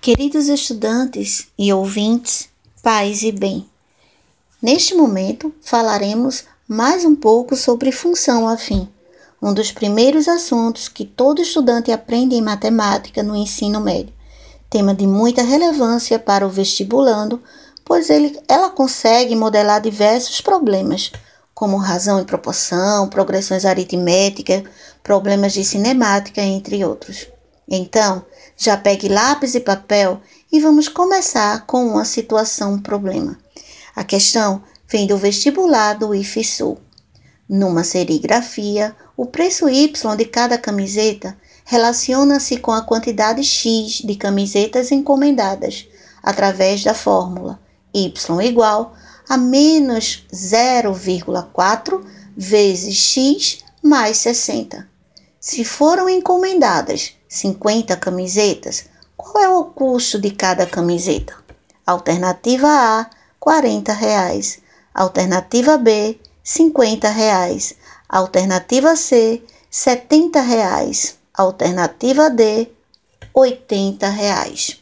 Queridos estudantes e ouvintes, paz e bem. Neste momento falaremos mais um pouco sobre função afim, um dos primeiros assuntos que todo estudante aprende em matemática no ensino médio. Tema de muita relevância para o vestibulando, pois ele, ela consegue modelar diversos problemas, como razão e proporção, progressões aritméticas, problemas de cinemática, entre outros. Então, já pegue lápis e papel e vamos começar com uma situação problema. A questão vem do vestibular do IFSU. Numa serigrafia, o preço Y de cada camiseta relaciona-se com a quantidade X de camisetas encomendadas através da fórmula Y igual a menos 0,4 vezes X mais 60. Se foram encomendadas 50 camisetas, qual é o custo de cada camiseta? Alternativa A, 40 reais. Alternativa B, 50 reais. Alternativa C, 70 reais. Alternativa D, 80 reais.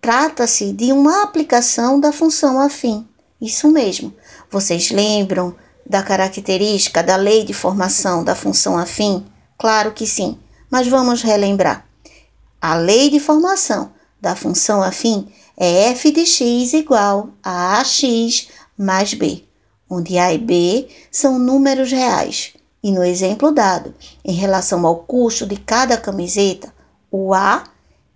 Trata-se de uma aplicação da função afim. Isso mesmo. Vocês lembram da característica da lei de formação da função afim? Claro que sim, mas vamos relembrar. A lei de formação da função afim é f de x igual a ax mais b, onde a e b são números reais. E no exemplo dado, em relação ao custo de cada camiseta, o a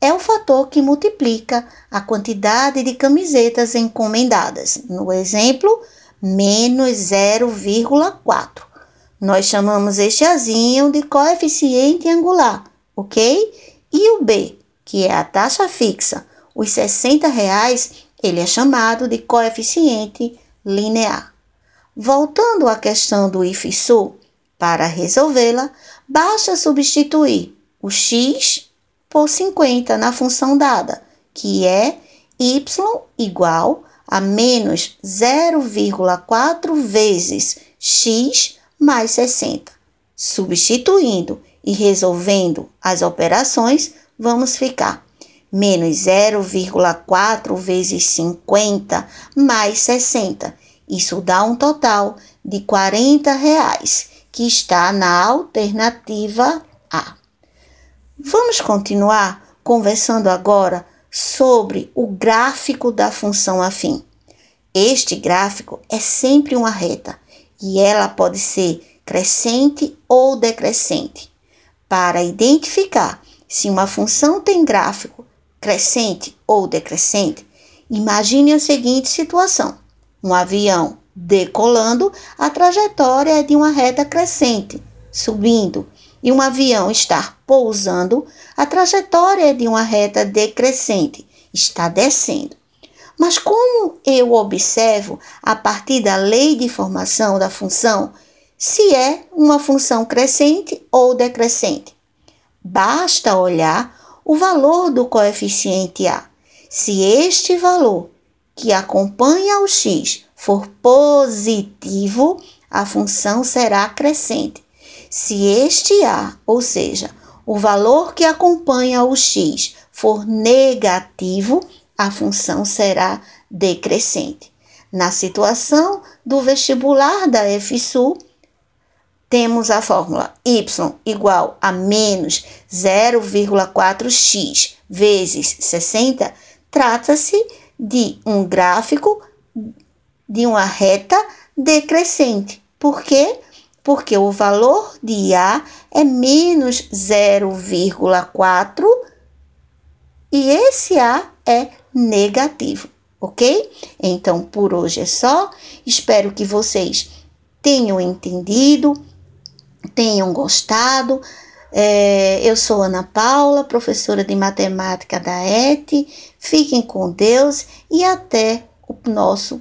é o fator que multiplica a quantidade de camisetas encomendadas. No exemplo, menos 0,4. Nós chamamos este azinho de coeficiente angular, ok? E o B, que é a taxa fixa, os 60 reais, ele é chamado de coeficiente linear. Voltando à questão do IFSU, para resolvê-la, basta substituir o x por 50 na função dada, que é y igual a menos 0,4 vezes x mais 60. Substituindo e resolvendo as operações, vamos ficar menos 0,4 vezes 50 mais 60. Isso dá um total de 40 reais, que está na alternativa A. Vamos continuar conversando agora sobre o gráfico da função afim. Este gráfico é sempre uma reta e ela pode ser crescente ou decrescente. Para identificar se uma função tem gráfico crescente ou decrescente, imagine a seguinte situação: um avião decolando, a trajetória é de uma reta crescente, subindo, e um avião estar pousando, a trajetória é de uma reta decrescente, está descendo. Mas como eu observo a partir da lei de formação da função se é uma função crescente ou decrescente? Basta olhar o valor do coeficiente A. Se este valor que acompanha o x for positivo, a função será crescente. Se este A, ou seja, o valor que acompanha o x, for negativo, a função será decrescente. Na situação do vestibular da FSU, temos a fórmula y igual a menos 0,4x vezes 60, trata-se de um gráfico de uma reta decrescente. Por quê? Porque o valor de A é menos 0,4 e esse A é negativo, ok? Então, por hoje é só. Espero que vocês tenham entendido, tenham gostado. É, eu sou Ana Paula, professora de matemática da ET. Fiquem com Deus e até o nosso